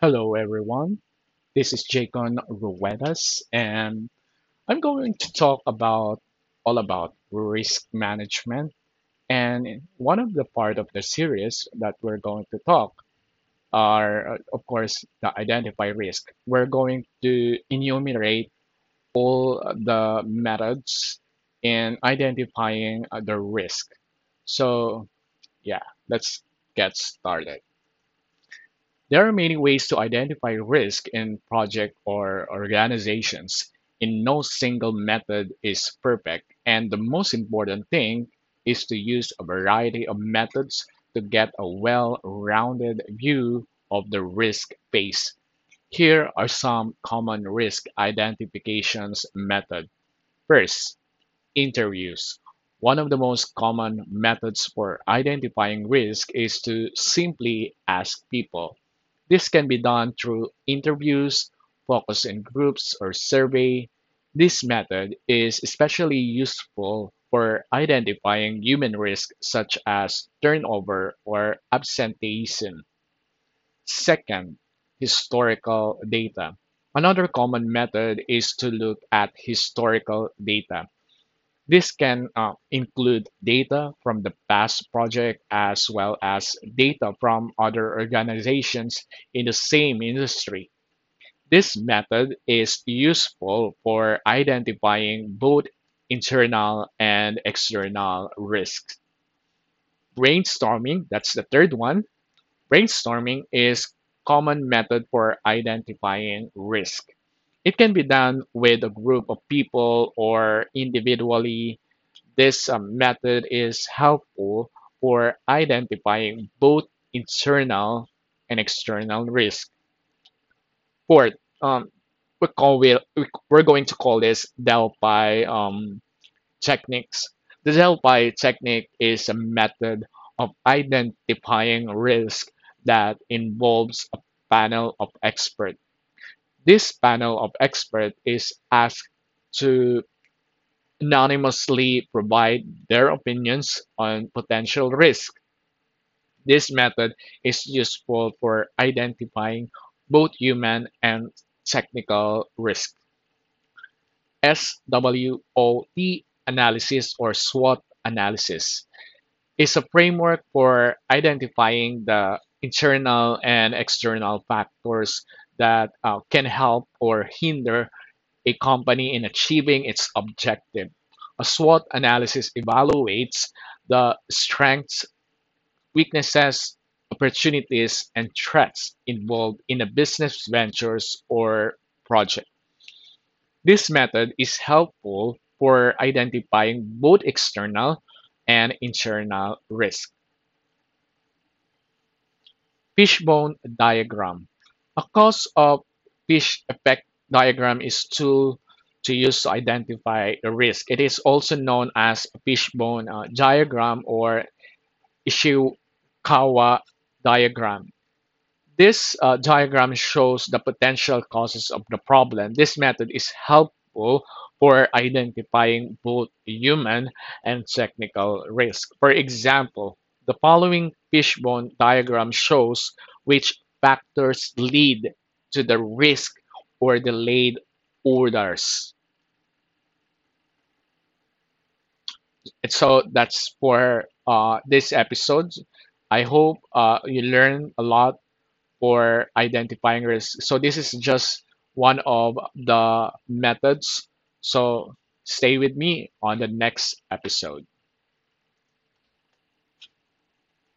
Hello, everyone. This is Jacon Ruedas, and I'm going to talk about all about risk management. And one of the part of the series that we're going to talk are, of course, the identify risk. We're going to enumerate all the methods in identifying the risk. So, yeah, let's get started. There are many ways to identify risk in project or organizations. In no single method is perfect, and the most important thing is to use a variety of methods to get a well-rounded view of the risk phase. Here are some common risk identifications method. First, interviews. One of the most common methods for identifying risk is to simply ask people this can be done through interviews, focus in groups, or survey. This method is especially useful for identifying human risk such as turnover or absenteeism. Second, historical data. Another common method is to look at historical data. This can uh, include data from the past project as well as data from other organizations in the same industry. This method is useful for identifying both internal and external risks. Brainstorming, that's the third one. Brainstorming is common method for identifying risk. It can be done with a group of people or individually This um, method is helpful for identifying both internal and external risk. Fourth, um, we call we- we're going to call this Delphi um, techniques. The Delphi technique is a method of identifying risk that involves a panel of experts. This panel of experts is asked to anonymously provide their opinions on potential risk. This method is useful for identifying both human and technical risk. SWOT analysis or SWOT analysis is a framework for identifying the internal and external factors that uh, can help or hinder a company in achieving its objective. A SWOT analysis evaluates the strengths, weaknesses, opportunities, and threats involved in a business ventures or project. This method is helpful for identifying both external and internal risk. Fishbone diagram. A cause of fish effect diagram is tool to use to identify the risk. It is also known as a fishbone uh, diagram or Ishikawa diagram. This uh, diagram shows the potential causes of the problem. This method is helpful for identifying both human and technical risk. For example, the following fishbone diagram shows which factors lead to the risk or delayed orders. So that's for uh, this episode. I hope uh, you learn a lot for identifying risk. So this is just one of the methods. So stay with me on the next episode.